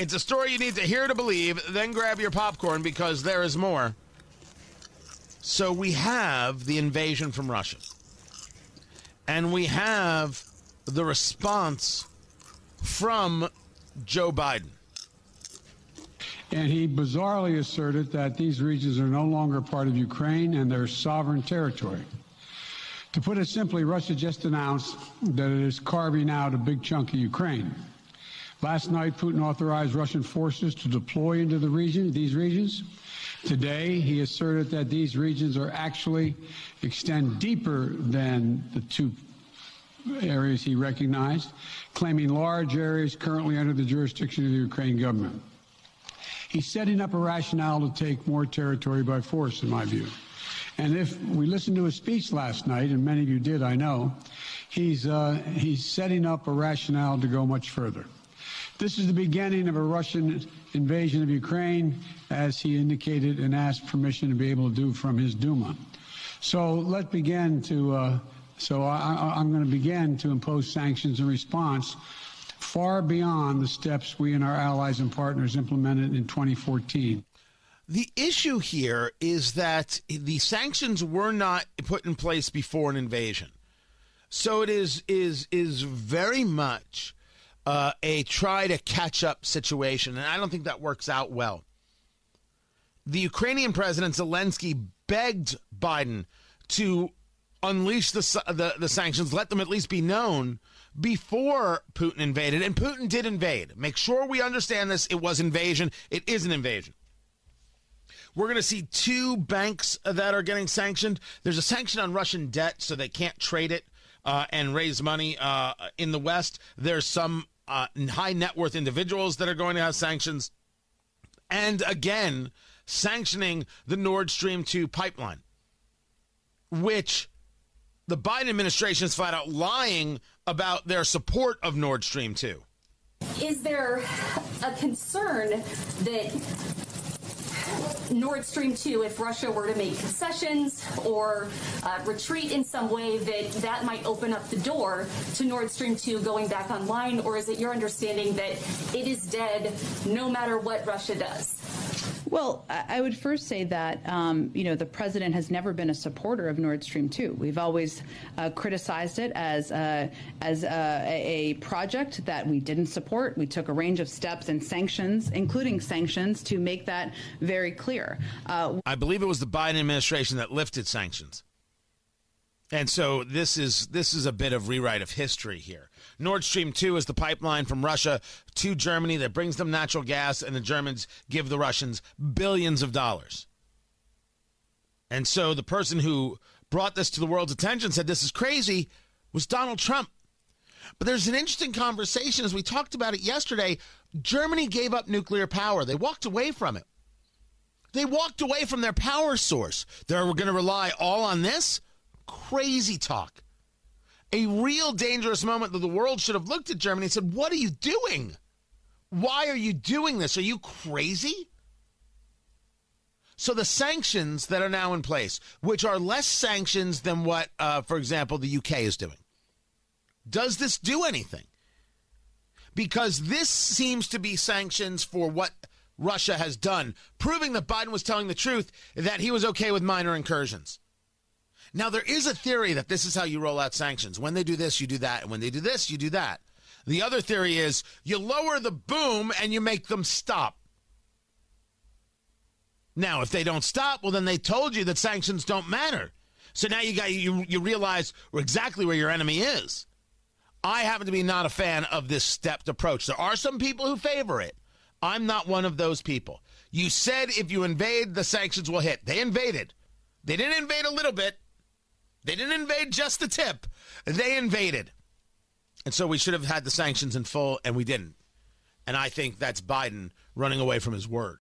It's a story you need to hear to believe, then grab your popcorn because there is more. So we have the invasion from Russia. And we have the response from Joe Biden. And he bizarrely asserted that these regions are no longer part of Ukraine and their sovereign territory. To put it simply, Russia just announced that it is carving out a big chunk of Ukraine. Last night, Putin authorized Russian forces to deploy into the region, these regions. Today, he asserted that these regions are actually extend deeper than the two areas he recognized, claiming large areas currently under the jurisdiction of the Ukraine government. He's setting up a rationale to take more territory by force, in my view. And if we listened to his speech last night, and many of you did, I know, he's, uh, he's setting up a rationale to go much further. This is the beginning of a Russian invasion of Ukraine, as he indicated and asked permission to be able to do from his Duma. So let's begin to. Uh, so I, I'm going to begin to impose sanctions in response far beyond the steps we and our allies and partners implemented in 2014. The issue here is that the sanctions were not put in place before an invasion. So it is is is very much uh, a try to catch up situation, and I don't think that works out well. The Ukrainian president Zelensky begged Biden to unleash the, the, the sanctions, let them at least be known before Putin invaded, and Putin did invade. Make sure we understand this. It was invasion. It is an invasion. We're going to see two banks that are getting sanctioned. There's a sanction on Russian debt, so they can't trade it uh, and raise money uh, in the West. There's some uh, high net worth individuals that are going to have sanctions. And again, sanctioning the Nord Stream 2 pipeline, which the Biden administration is flat out lying about their support of Nord Stream 2. Is there a concern that Nord Stream 2, if Russia were to make concessions or uh, retreat in some way, that that might open up the door to Nord Stream 2 going back online? Or is it your understanding that it is dead no matter what Russia does? Well, I would first say that um, you know the president has never been a supporter of Nord Stream 2. We've always uh, criticized it as uh, as uh, a project that we didn't support. We took a range of steps and sanctions, including sanctions, to make that very clear. Uh, I believe it was the Biden administration that lifted sanctions. And so this is this is a bit of rewrite of history here. Nord Stream 2 is the pipeline from Russia to Germany that brings them natural gas and the Germans give the Russians billions of dollars. And so the person who brought this to the world's attention said this is crazy was Donald Trump. But there's an interesting conversation as we talked about it yesterday. Germany gave up nuclear power. They walked away from it. They walked away from their power source. They're going to rely all on this? Crazy talk. A real dangerous moment that the world should have looked at Germany and said, What are you doing? Why are you doing this? Are you crazy? So the sanctions that are now in place, which are less sanctions than what, uh, for example, the UK is doing, does this do anything? Because this seems to be sanctions for what Russia has done, proving that Biden was telling the truth that he was okay with minor incursions. Now, there is a theory that this is how you roll out sanctions. When they do this, you do that. And when they do this, you do that. The other theory is you lower the boom and you make them stop. Now, if they don't stop, well, then they told you that sanctions don't matter. So now you got you you realize exactly where your enemy is. I happen to be not a fan of this stepped approach. There are some people who favor it. I'm not one of those people. You said if you invade, the sanctions will hit. They invaded. They didn't invade a little bit. They didn't invade just the tip, they invaded. And so we should have had the sanctions in full, and we didn't. And I think that's Biden running away from his word.